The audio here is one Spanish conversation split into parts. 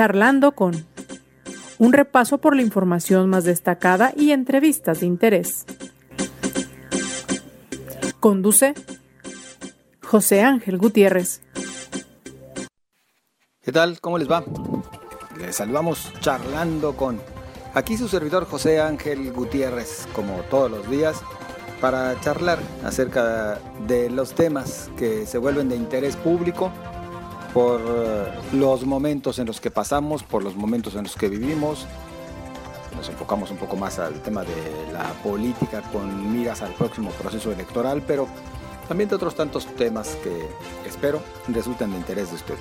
Charlando con un repaso por la información más destacada y entrevistas de interés. Conduce José Ángel Gutiérrez. ¿Qué tal? ¿Cómo les va? Les saludamos charlando con aquí su servidor José Ángel Gutiérrez, como todos los días, para charlar acerca de los temas que se vuelven de interés público por eh, los momentos en los que pasamos, por los momentos en los que vivimos. Nos enfocamos un poco más al tema de la política con miras al próximo proceso electoral, pero también de otros tantos temas que espero resulten de interés de usted.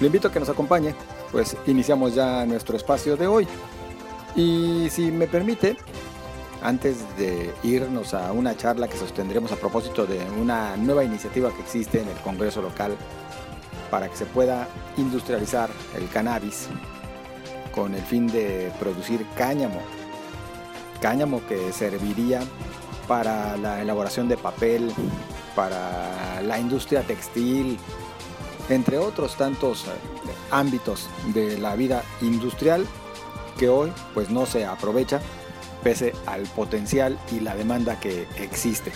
Le invito a que nos acompañe, pues iniciamos ya nuestro espacio de hoy. Y si me permite, antes de irnos a una charla que sostendremos a propósito de una nueva iniciativa que existe en el Congreso local para que se pueda industrializar el cannabis con el fin de producir cáñamo. Cáñamo que serviría para la elaboración de papel, para la industria textil, entre otros tantos eh, ámbitos de la vida industrial que hoy pues no se aprovecha pese al potencial y la demanda que existe.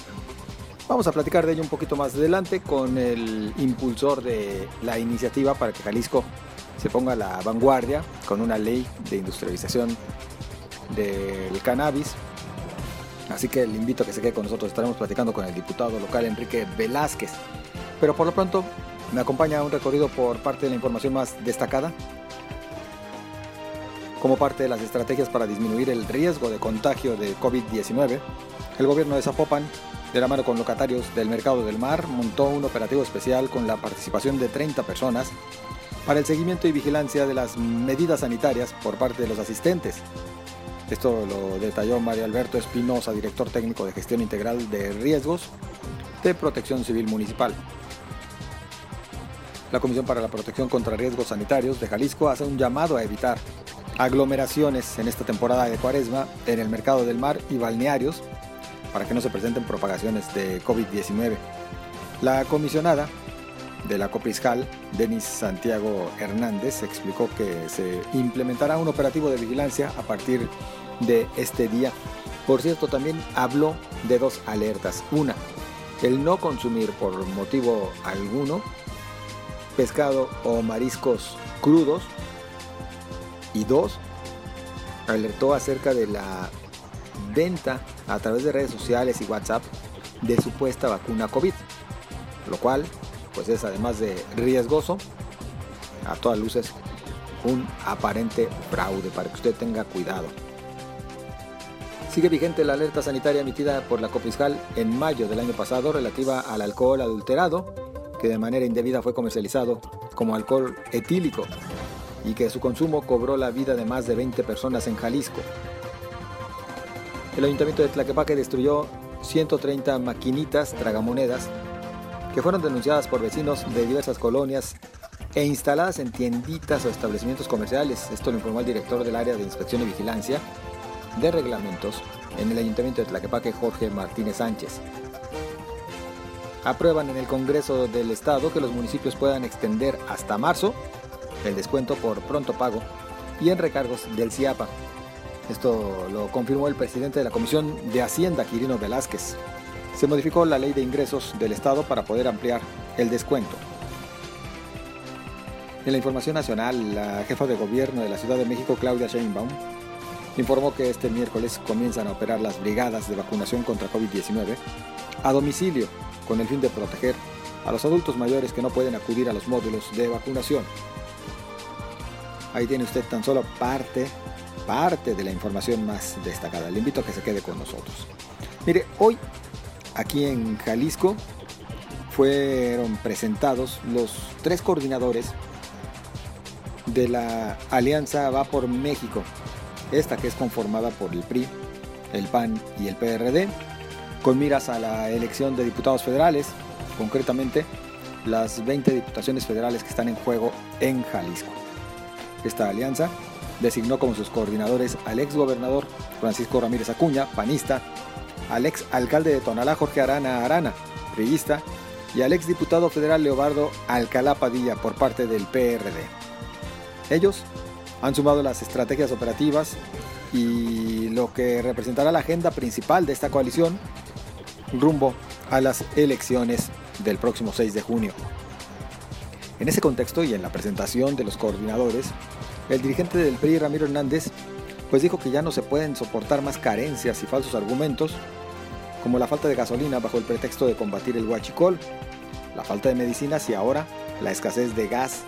Vamos a platicar de ello un poquito más adelante con el impulsor de la iniciativa para que Jalisco se ponga a la vanguardia con una ley de industrialización del cannabis. Así que le invito a que se quede con nosotros. Estaremos platicando con el diputado local Enrique Velázquez. Pero por lo pronto me acompaña un recorrido por parte de la información más destacada. Como parte de las estrategias para disminuir el riesgo de contagio de COVID-19, el gobierno de Zapopan de la mano con locatarios del Mercado del Mar, montó un operativo especial con la participación de 30 personas para el seguimiento y vigilancia de las medidas sanitarias por parte de los asistentes. Esto lo detalló Mario Alberto Espinosa, director técnico de gestión integral de riesgos de Protección Civil Municipal. La Comisión para la Protección contra Riesgos Sanitarios de Jalisco hace un llamado a evitar aglomeraciones en esta temporada de cuaresma en el mercado del mar y balnearios para que no se presenten propagaciones de COVID-19. La comisionada de la Copriscal, Denis Santiago Hernández, explicó que se implementará un operativo de vigilancia a partir de este día. Por cierto, también habló de dos alertas. Una, el no consumir por motivo alguno pescado o mariscos crudos. Y dos, alertó acerca de la venta a través de redes sociales y WhatsApp de supuesta vacuna COVID, lo cual pues es además de riesgoso, a todas luces un aparente fraude para que usted tenga cuidado. Sigue vigente la alerta sanitaria emitida por la Copiscal en mayo del año pasado relativa al alcohol adulterado, que de manera indebida fue comercializado como alcohol etílico y que su consumo cobró la vida de más de 20 personas en Jalisco, el ayuntamiento de Tlaquepaque destruyó 130 maquinitas tragamonedas que fueron denunciadas por vecinos de diversas colonias e instaladas en tienditas o establecimientos comerciales. Esto lo informó el director del área de inspección y vigilancia de reglamentos en el ayuntamiento de Tlaquepaque, Jorge Martínez Sánchez. Aprueban en el Congreso del Estado que los municipios puedan extender hasta marzo el descuento por pronto pago y en recargos del CIAPA esto lo confirmó el presidente de la Comisión de Hacienda, Quirino Velázquez. Se modificó la ley de ingresos del Estado para poder ampliar el descuento. En la información nacional, la jefa de gobierno de la Ciudad de México, Claudia Sheinbaum, informó que este miércoles comienzan a operar las brigadas de vacunación contra COVID-19 a domicilio con el fin de proteger a los adultos mayores que no pueden acudir a los módulos de vacunación. Ahí tiene usted tan solo parte parte de la información más destacada. Le invito a que se quede con nosotros. Mire, hoy aquí en Jalisco fueron presentados los tres coordinadores de la Alianza Va por México, esta que es conformada por el PRI, el PAN y el PRD, con miras a la elección de diputados federales, concretamente las 20 diputaciones federales que están en juego en Jalisco. Esta alianza designó como sus coordinadores al ex gobernador Francisco Ramírez Acuña, panista, al ex alcalde de Tonalá Jorge Arana Arana, priista, y al ex diputado federal Leobardo Alcalá Padilla por parte del PRD. Ellos han sumado las estrategias operativas y lo que representará la agenda principal de esta coalición rumbo a las elecciones del próximo 6 de junio. En ese contexto y en la presentación de los coordinadores, el dirigente del PRI, Ramiro Hernández, pues dijo que ya no se pueden soportar más carencias y falsos argumentos, como la falta de gasolina bajo el pretexto de combatir el huachicol, la falta de medicinas y ahora la escasez de gas,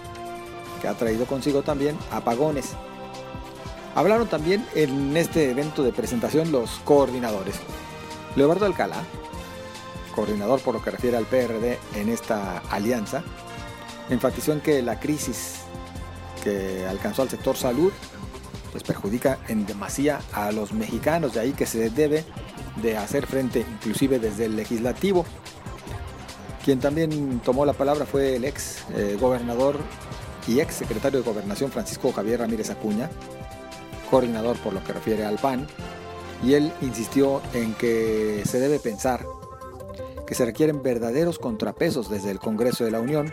que ha traído consigo también apagones. Hablaron también en este evento de presentación los coordinadores. Leobardo Alcalá, coordinador por lo que refiere al PRD en esta alianza, enfatizó en que la crisis que alcanzó al sector salud pues perjudica en demasía a los mexicanos, de ahí que se debe de hacer frente inclusive desde el legislativo. Quien también tomó la palabra fue el ex eh, gobernador y ex secretario de Gobernación Francisco Javier Ramírez Acuña, coordinador por lo que refiere al PAN, y él insistió en que se debe pensar que se requieren verdaderos contrapesos desde el Congreso de la Unión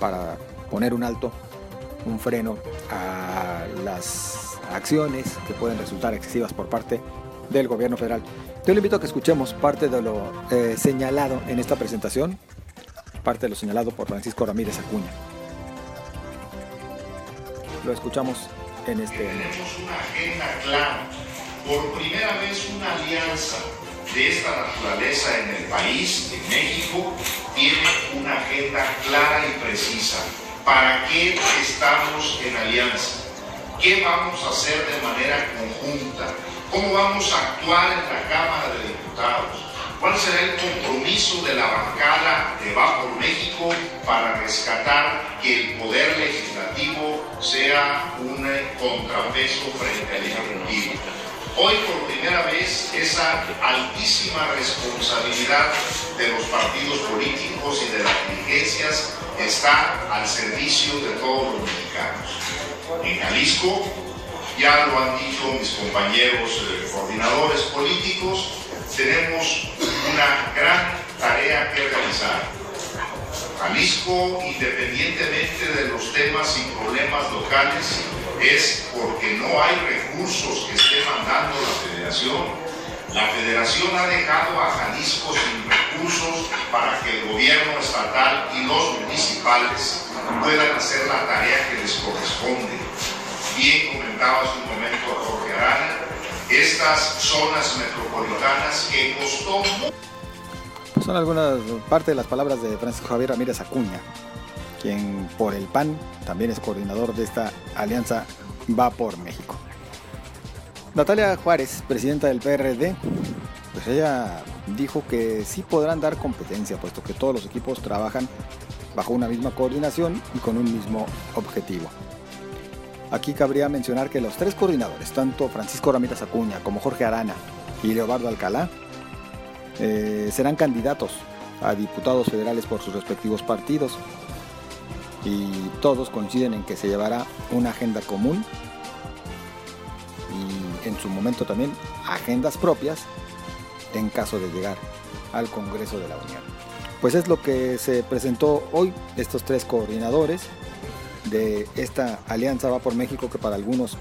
para poner un alto, un freno a las acciones que pueden resultar excesivas por parte del gobierno federal. Yo le invito a que escuchemos parte de lo eh, señalado en esta presentación, parte de lo señalado por Francisco Ramírez Acuña. Lo escuchamos en este. Tenemos una agenda clara, por primera vez una alianza de esta naturaleza en el país, en México, tiene una agenda clara y precisa. ¿Para qué estamos en alianza? ¿Qué vamos a hacer de manera conjunta? ¿Cómo vamos a actuar en la Cámara de Diputados? ¿Cuál será el compromiso de la bancada de por México para rescatar que el poder legislativo sea un contrapeso frente al Ejecutivo? Hoy por primera vez esa altísima responsabilidad de los partidos políticos y de las dirigencias está al servicio de todos los mexicanos. En Jalisco, ya lo han dicho mis compañeros eh, coordinadores políticos, tenemos una gran tarea que realizar. Jalisco, independientemente de los temas y problemas locales, es porque no hay recursos que esté mandando la federación. La federación ha dejado a Jalisco sin recursos para que el gobierno estatal y los municipales puedan hacer la tarea que les corresponde. Bien comentaba hace un momento a Jorge Arana, estas zonas metropolitanas que costó son algunas parte de las palabras de Francisco Javier Ramírez Acuña, quien por el PAN también es coordinador de esta alianza Va por México. Natalia Juárez, presidenta del PRD, pues ella dijo que sí podrán dar competencia, puesto que todos los equipos trabajan bajo una misma coordinación y con un mismo objetivo. Aquí cabría mencionar que los tres coordinadores, tanto Francisco Ramírez Acuña como Jorge Arana y Leobardo Alcalá, eh, serán candidatos a diputados federales por sus respectivos partidos y todos coinciden en que se llevará una agenda común en su momento también agendas propias en caso de llegar al Congreso de la Unión. Pues es lo que se presentó hoy estos tres coordinadores de esta alianza va por México que para algunos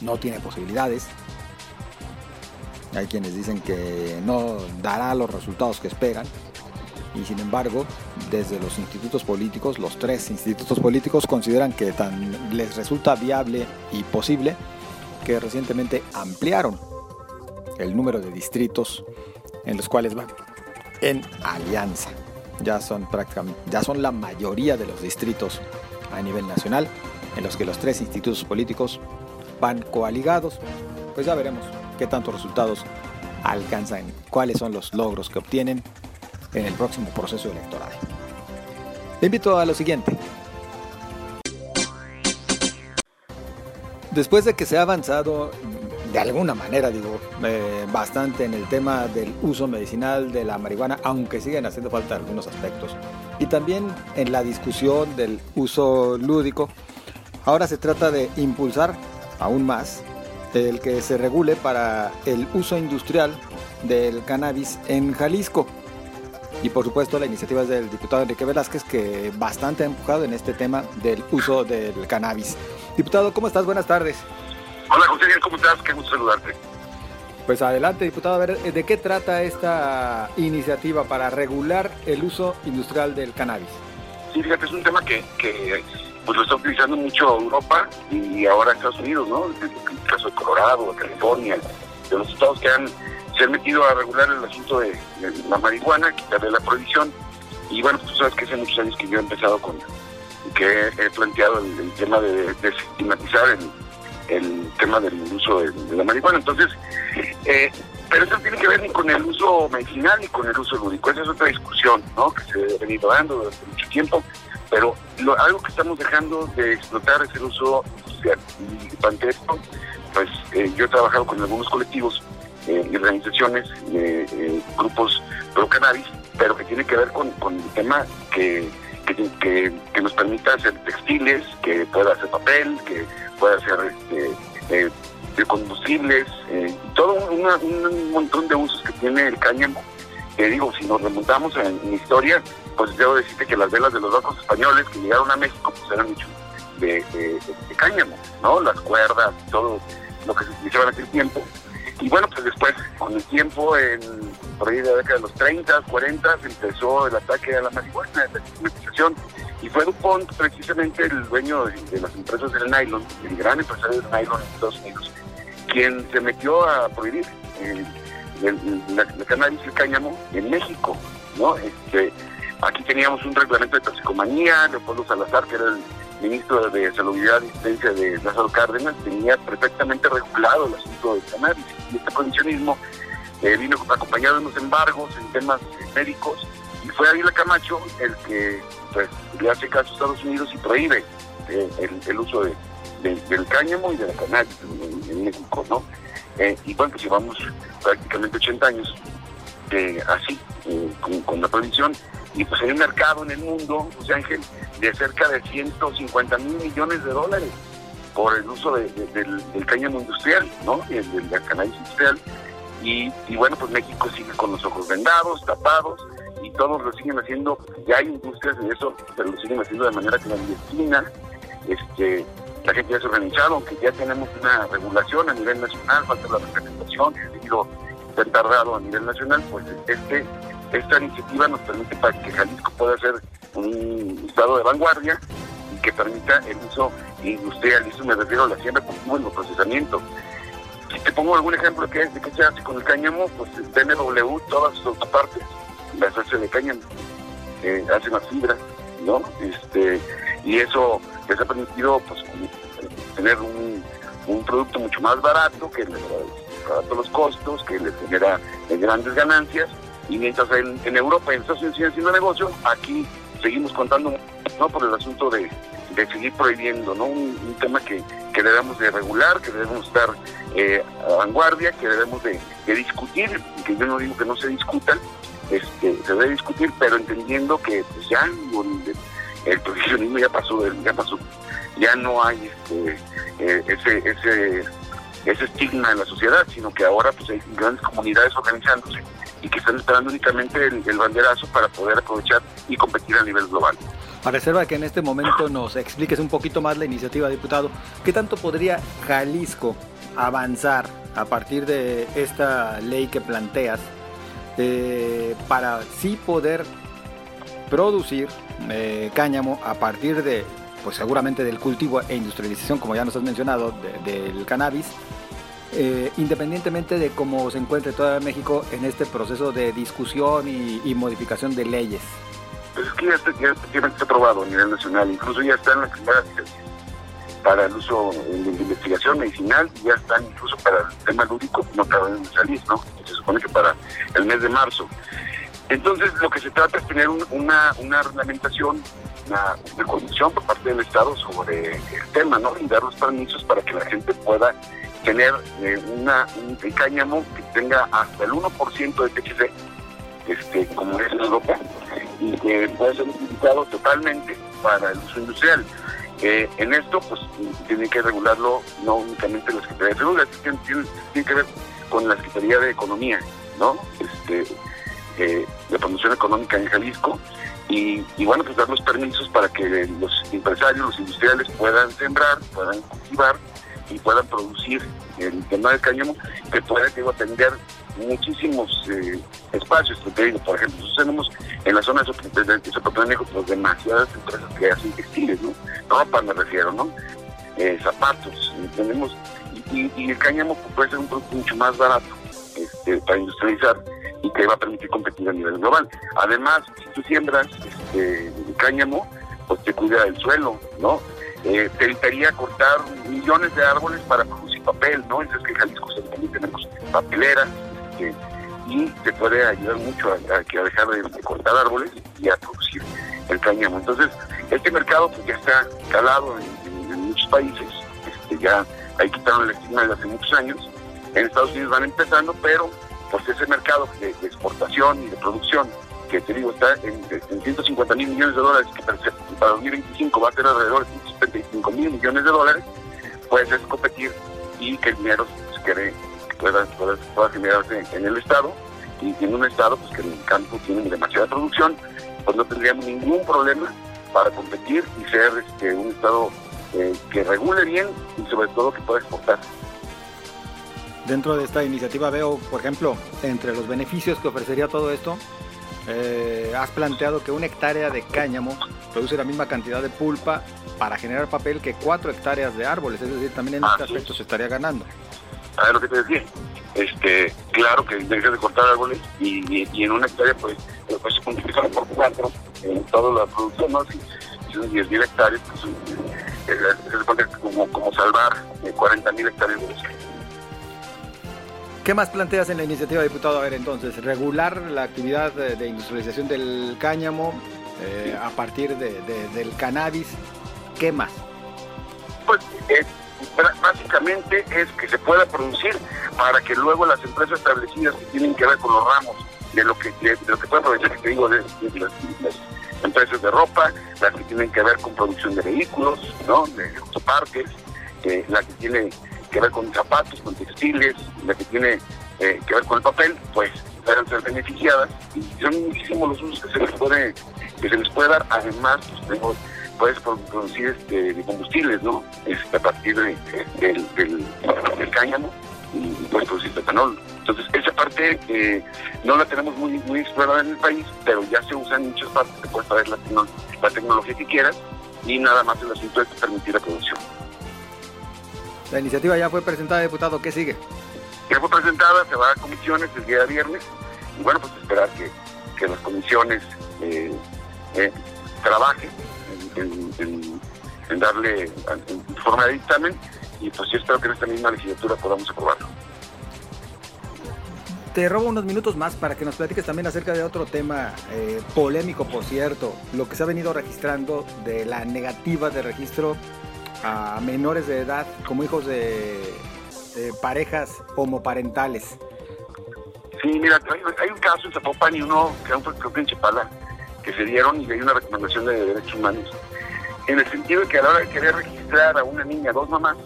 no tiene posibilidades. Hay quienes dicen que no dará los resultados que esperan y sin embargo, desde los institutos políticos, los tres institutos políticos consideran que tan les resulta viable y posible que recientemente ampliaron el número de distritos en los cuales van en alianza. Ya son prácticamente, ya son la mayoría de los distritos a nivel nacional en los que los tres institutos políticos van coaligados. Pues ya veremos qué tantos resultados alcanzan, cuáles son los logros que obtienen en el próximo proceso electoral. Le invito a lo siguiente. Después de que se ha avanzado de alguna manera, digo, eh, bastante en el tema del uso medicinal de la marihuana, aunque siguen haciendo falta algunos aspectos, y también en la discusión del uso lúdico, ahora se trata de impulsar aún más el que se regule para el uso industrial del cannabis en Jalisco. Y por supuesto la iniciativa del diputado Enrique Velázquez que bastante ha empujado en este tema del uso del cannabis. Diputado, ¿cómo estás? Buenas tardes. Hola José, ¿cómo estás? Qué gusto saludarte. Pues adelante, diputado, a ver, ¿de qué trata esta iniciativa para regular el uso industrial del cannabis? Sí, fíjate, es un tema que, que pues lo está utilizando mucho Europa y ahora Estados Unidos, ¿no? En el caso de Colorado, California, de los estados que han, se han metido a regular el asunto de, la marihuana, quitarle la prohibición. Y bueno, pues tú sabes que hace muchos años que yo he empezado con, que he planteado el, tema de desestigmatizar el tema del uso de, la marihuana. Entonces, eh, pero eso tiene que ver ni con el uso medicinal ni con el uso lúdico. Esa es otra discusión ¿no? que se ha venido dando durante mucho tiempo. Pero algo que estamos dejando de explotar es el uso social. Y ante esto, pues eh, yo he trabajado con algunos colectivos eh, organizaciones, eh, grupos pro cannabis, pero que tiene que ver con, con el tema que que, nos permita hacer textiles, que pueda hacer papel, que pueda hacer este, eh, de combustibles, eh, todo un montón de usos que tiene el cáñamo. Que digo, si nos remontamos en, historia, pues debo decirte que las velas de los barcos españoles que llegaron a México pues eran mucho de, cáñamo, ¿no? Las cuerdas, todo lo que se utilizaba en aquel tiempo. Y bueno, pues después, con el tiempo, en, por de la década de los 30, 40, empezó el ataque a la marihuana, la estigmatización. Y fue DuPont, precisamente el dueño de, las empresas del nylon, el gran empresario del nylon en Estados Unidos, quien se metió a prohibir el, el, cannabis y el cáñamo en México. ¿no? Este, aquí teníamos un reglamento de toxicomanía, Leopoldo Salazar, que era el ministro de Salubridad y Asistencia de Lázaro Cárdenas, tenía perfectamente regulado el asunto del cannabis. Y este condicionismo eh, vino acompañado de unos embargos en temas médicos y fue Ávila Camacho el que pues, le hace caso a Estados Unidos y prohíbe eh, el, uso del cáñamo y de la cannabis en, México, ¿no? Eh, y bueno, pues llevamos prácticamente 80 años así, con, con la prohibición y pues hay un mercado en el mundo, José Ángel, de cerca de 150 mil millones de dólares por el uso del, cáñamo industrial, ¿no? El, del cannabis industrial. Y, bueno, pues México sigue con los ojos vendados, tapados, y todos lo siguen haciendo. Ya hay industrias de eso, pero lo siguen haciendo de manera clandestina. Este, la gente ya se ha organizado, aunque ya tenemos una regulación a nivel nacional, falta la representación, que ha sido tardado a nivel nacional, pues este esta iniciativa nos permite para que Jalisco pueda ser un estado de vanguardia y que permita el uso industrial, y eso me refiero a la siembra, como el procesamiento. Si te pongo algún ejemplo que es de qué se hace con el cáñamo, pues el BMW, todas sus autopartes las hace de cáñamo, eh, hace más fibra, ¿no? Este, y eso les ha permitido pues tener un, producto mucho más barato, que les barato los costos, que les genera grandes ganancias y mientras en, Europa en Unidos siguen haciendo negocio, aquí seguimos contando no por el asunto de, seguir prohibiendo, ¿no? Un, tema que, debemos de regular, que debemos estar eh, a vanguardia, que debemos de, discutir, que yo no digo que no se discutan, este, se debe discutir, pero entendiendo que pues ya el, prohibicionismo ya pasó, ya pasó, ya no hay este, eh, ese, ese, ese estigma en la sociedad, sino que ahora pues hay grandes comunidades organizándose y que están esperando únicamente el, banderazo para poder aprovechar y competir a nivel global. A reserva que en este momento nos expliques un poquito más la iniciativa, diputado, ¿qué tanto podría Jalisco avanzar a partir de esta ley que planteas eh, para sí poder producir eh, cáñamo a partir de, pues seguramente del cultivo e industrialización, como ya nos has mencionado, del cannabis, eh, independientemente de cómo se encuentre todo México en este proceso de discusión y, modificación de leyes? Pues es que ya está, ya aprobado a nivel nacional, incluso ya está en la primera para el uso de investigación medicinal, ya están incluso para el tema lúdico, no para de salir, ¿no? Se supone que para el mes de marzo. Entonces, lo que se trata es tener una, una reglamentación, una, una condición por parte del Estado sobre el tema, ¿no? Y dar los permisos para que la gente pueda tener eh, una, un cáñamo que tenga hasta el 1% de THC, este, como es en Europa, y que pueda ser utilizado totalmente para el uso industrial. Eh, en esto, pues, tiene que regularlo no únicamente la Secretaría de Salud, tiene, que ver con la Secretaría de Economía, ¿no? Este, eh, de promoción económica en Jalisco, y, bueno, pues dar los permisos para que los empresarios, los industriales puedan sembrar, puedan cultivar y puedan producir el tema del cáñamo que pueda digo, atender muchísimos eh, espacios. Porque, por ejemplo, nosotros tenemos en la zona de Zapotlán pues, demasiadas empresas que hacen textiles, ¿no? Ropa me refiero, ¿no? Eh, zapatos, tenemos y, y, el cáñamo puede ser un producto mucho más barato este, para industrializar y que va a permitir competir a nivel global. Además, si tú siembras este, cáñamo, pues te cuida del suelo, ¿no? Eh, te evitaría cortar millones de árboles para producir papel, ¿no? Entonces que en Jalisco también tenemos papelera este, y te puede ayudar mucho a, a, dejar de, cortar árboles y a producir el cáñamo. Entonces, este mercado pues ya está calado en, muchos países, este, ya ahí quitaron la estigma desde hace muchos años, en Estados Unidos van empezando, pero pues ese mercado de, exportación y de producción, que te digo, está en, 150 mil millones de dólares, que para, 2025 va a ser alrededor de 175 mil millones de dólares, puedes competir y que el dinero se quede, pueda, pueda, generarse en el Estado, y en un Estado pues, que en el campo tiene demasiada producción, pues no tendríamos ningún problema para competir y ser este, un Estado eh, que regule bien y sobre todo que pueda exportar. Dentro de esta iniciativa veo, por ejemplo, entre los beneficios que ofrecería todo esto, eh, has planteado que una hectárea de cáñamo produce la misma cantidad de pulpa para generar papel que cuatro hectáreas de árboles, es decir, también en este aspecto se estaría ganando. A ver lo que te decía, este, claro que dejas de cortar árboles y, en una hectárea pues, pues se multiplica por cuatro en toda la producción, ¿no? Si, son 10 mil hectáreas, pues eh, es como, como salvar 40 mil hectáreas de. ¿Qué más planteas en la iniciativa, diputado? A ver, entonces, regular la actividad de, industrialización del cáñamo eh, a partir del cannabis. ¿Qué más? Pues eh, básicamente es que se pueda producir para que luego las empresas establecidas que tienen que ver con los ramos de lo que, de, lo que puede aprovechar, que digo, de, las, empresas de ropa, las que tienen que ver con producción de vehículos, ¿no? de autopartes, eh, la que tiene que ver con zapatos, con textiles, la que tiene eh, que ver con el papel, pues pueden ser beneficiadas y son muchísimos los usos que se les puede que se les puede dar. Además, pues, puedes producir este, combustibles, ¿no? Este, a partir de, del, cáñamo y, puedes producir etanol. Entonces, esa parte eh, no la tenemos muy, muy explorada en el país, pero ya se usa en muchas partes, te puedes saber la, la tecnología que quieras y nada más el asunto es permitir la producción. La iniciativa ya fue presentada, diputado. ¿Qué sigue? Ya fue presentada, se va a comisiones el día viernes. Y bueno, pues esperar que, las comisiones eh, eh, trabajen en, darle en forma de dictamen. Y pues yo espero que en esta misma legislatura podamos aprobarlo. Te robo unos minutos más para que nos platiques también acerca de otro tema eh, polémico, por cierto, lo que se ha venido registrando de la negativa de registro a menores de edad como hijos de, parejas homoparentales. Sí, mira, hay, un caso en Zapopan y uno que en Chapala que se dieron y hay una recomendación de derechos humanos en el sentido de que a la hora de querer registrar a una niña, dos mamás,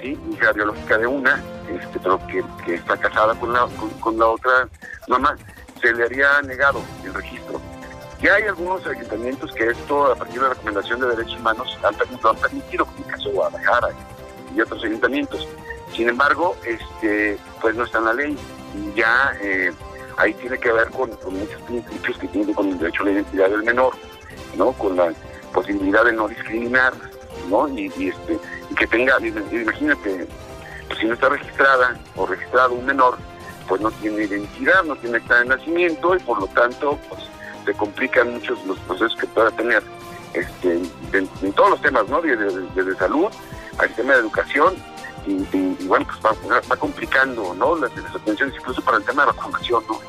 ¿sí? hija biológica de una, este, pero que, que está casada con la, con la otra mamá, se le haría negado el registro. Ya hay algunos ayuntamientos que esto, a partir de la recomendación de derechos humanos, han, han permitido, como el caso de Guadalajara y otros ayuntamientos. Sin embargo, este, pues no está en la ley. Y ya eh, ahí tiene que ver con, muchos principios que tienen con el derecho a la identidad del menor, ¿no? Con la posibilidad de no discriminar, ¿no? Y, este, y que tenga, imagínate, pues si no está registrada o registrado un menor, pues no tiene identidad, no tiene acta de nacimiento y por lo tanto, pues se complican muchos los procesos que pueda tener este, en, todos los temas, ¿no? Desde, salud al tema de educación y, bueno, pues va, complicando, ¿no? Las, atenciones incluso para el tema de vacunación, ¿no?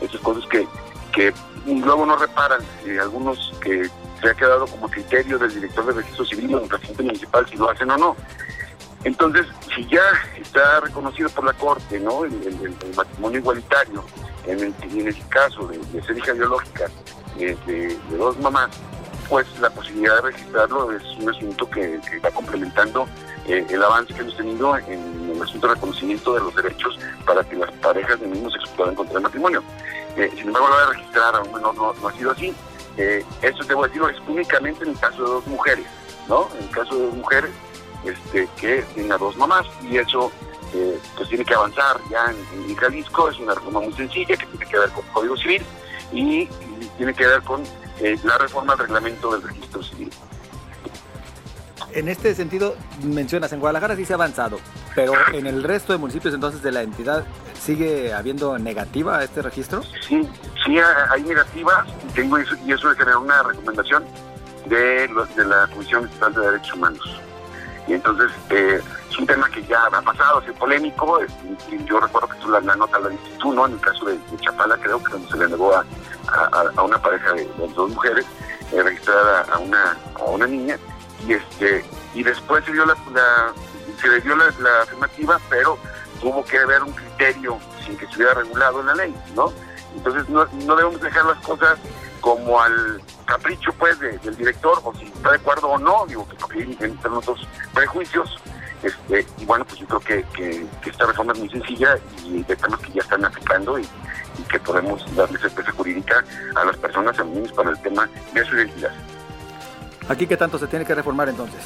Esas, cosas que, que luego no reparan, y algunos que se ha quedado como criterio del director de registro civil o del presidente municipal si lo hacen o no. Entonces, si ya está reconocido por la Corte, ¿no? el matrimonio igualitario, en el, en el caso de, ser hija biológica de, dos mamás, pues la posibilidad de registrarlo es un asunto que, va complementando eh, el avance que hemos tenido en el asunto de reconocimiento de los derechos para que las parejas de mismos sexo puedan encontrar matrimonio. Eh, sin embargo, la de registrar a un menor no, ha sido así. eh, esto debo decirlo, es únicamente en el caso de dos mujeres, ¿no? En el caso de dos mujeres este, que tienen a dos mamás y eso eh, pues tiene que avanzar ya en, Jalisco, es una reforma muy sencilla que tiene que ver con el Código Civil y, tiene que ver con eh, la reforma del reglamento del registro civil. En este sentido, mencionas, en Guadalajara sí se ha avanzado, pero en el resto de municipios entonces de la entidad, ¿sigue habiendo negativa a este registro? Sí, sí hay negativas y, tengo eso, y eso generar una recomendación de, de la Comisión Estatal de Derechos Humanos. Y entonces eh, es un tema que ya ha pasado, es polémico. yo recuerdo que tú la, nota la diste tú, ¿no? En el caso de, Chapala, creo que se le negó a, a, una pareja de, dos mujeres eh, registrada a una, a una niña. Y este y después se dio la, se le dio la, afirmativa, pero tuvo que haber un criterio sin que estuviera regulado en la ley, ¿no? Entonces no, no debemos dejar las cosas como al capricho pues del director o si está de acuerdo o no, digo que entre nosotros prejuicios este, y bueno pues yo creo que, esta reforma es muy sencilla y de temas que ya están aplicando y, que podemos darle certeza jurídica a las personas al menos para el tema de su identidad. ¿Aquí qué tanto se tiene que reformar entonces?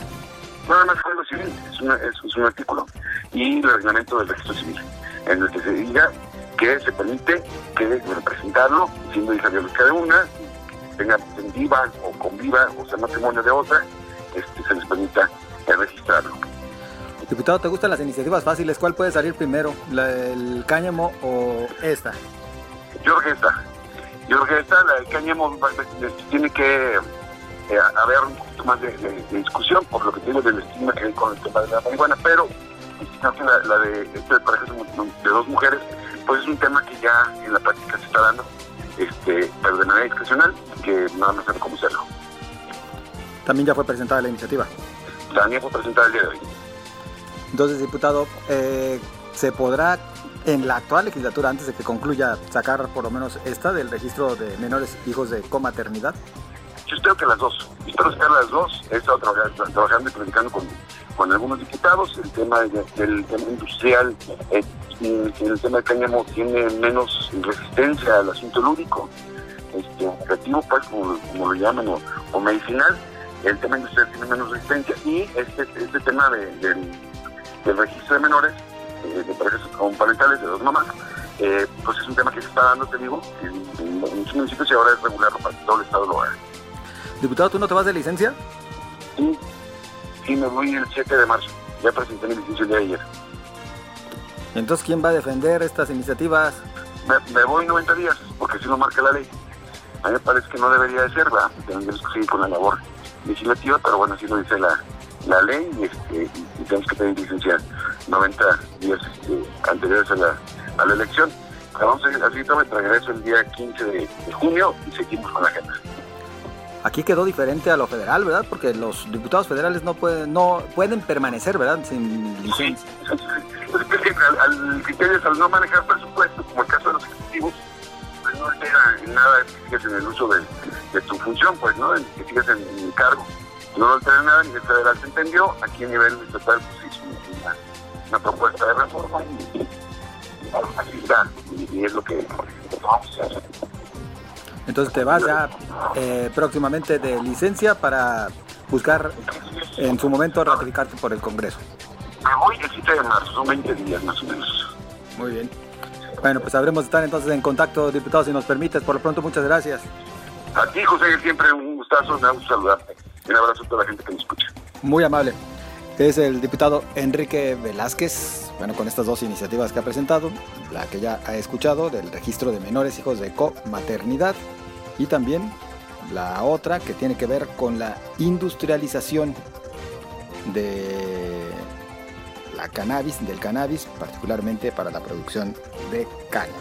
Nada más Código Civil, es, es, un artículo, y el reglamento del registro civil, en el que se diga que se permite que representarlo, siendo hija de una, tenga, viva o conviva o sea matrimonio de otra, este, se les permita registrarlo. Diputado, ¿te gustan las iniciativas fáciles? ¿Cuál puede salir primero? ¿La del cáñamo o esta? Yo creo que esta. Yo creo que esta, la del cáñamo, tiene que eh, haber un poquito más de, discusión por lo que tiene del estigma que hay con el tema de la marihuana, pero la, la de este parejas de dos mujeres, pues es un tema que ya en la práctica se está dando este, pero de manera discrecional, nada más cómo hacerlo. También ya fue presentada la iniciativa. También fue presentada el día de hoy. Entonces, diputado, eh, ¿se podrá en la actual legislatura, antes de que concluya, sacar por lo menos esta del registro de menores hijos de comaternidad? Yo espero que las dos. Espero sacar las dos. He estado trabajando, y platicando con, con algunos diputados. El tema del tema industrial eh, el tema de cáñamo tiene menos resistencia al asunto lúdico, este, pues, como, lo llaman, o, medicinal, el tema industrial tiene menos resistencia y este, este tema de, del registro de menores, eh, de parejas parentales de dos mamás, eh, pues es un tema que se está dando, te digo, en, muchos municipios y ahora es regularlo para que todo el Estado lo haga. Diputado, ¿tú no te vas de licencia? Sí, sí, me voy el 7 de marzo. Ya presenté mi licencia el día de ayer. Entonces, ¿quién va a defender estas iniciativas? Me, voy 90 días, porque si no marca la ley. A mí me parece que no debería de ser, ¿verdad? Tenemos que seguir con la labor legislativa, pero bueno, así lo dice la, la ley y, este, y tenemos que tener licencia 90 días este, anteriores a la, a la elección. Vamos a, así me regreso el día 15 de, junio y seguimos con la agenda. Aquí quedó diferente a lo federal, ¿verdad? Porque los diputados federales no pueden, no pueden permanecer, ¿verdad? Sin licencia. Pues al, al al no manejar presupuesto, como el caso de los ejecutivos, no altera en nada que sigas en el uso de, tu función, pues, ¿no? que sigas en, el cargo. No lo altera nada, ni el federal se entendió, aquí a nivel estatal pues hizo una, propuesta de reforma y, así está, y, es lo que vamos a hacer. Entonces te vas ya eh, próximamente de licencia para buscar en su momento ratificarte por el Congreso. Me voy el 7 de marzo, son 20 días más o menos. Muy bien. Bueno, pues sabremos estar entonces en contacto, diputado, si nos permites. Por lo pronto, muchas gracias. A ti, José, siempre un gustazo, me gusta saludarte. Un abrazo a toda la gente que me escucha. Muy amable. Es el diputado Enrique Velázquez, bueno, con estas dos iniciativas que ha presentado, la que ya ha escuchado del registro de menores hijos de co-maternidad y también la otra que tiene que ver con la industrialización de cannabis, del cannabis, particularmente para la producción de caña.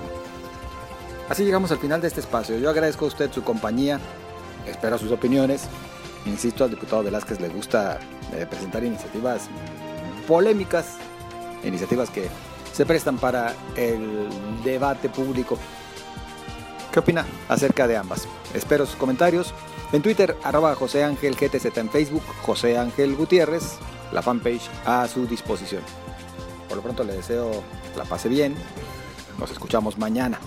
Así llegamos al final de este espacio. Yo agradezco a usted su compañía, espero sus opiniones. Insisto, al diputado Velázquez le gusta eh, presentar iniciativas polémicas, iniciativas que se prestan para el debate público. ¿Qué opina acerca de ambas? Espero sus comentarios. En Twitter, arroba José Ángel GTZ, en Facebook, José Ángel Gutiérrez, la fanpage a su disposición. Por lo pronto le deseo la pase bien. Nos escuchamos mañana.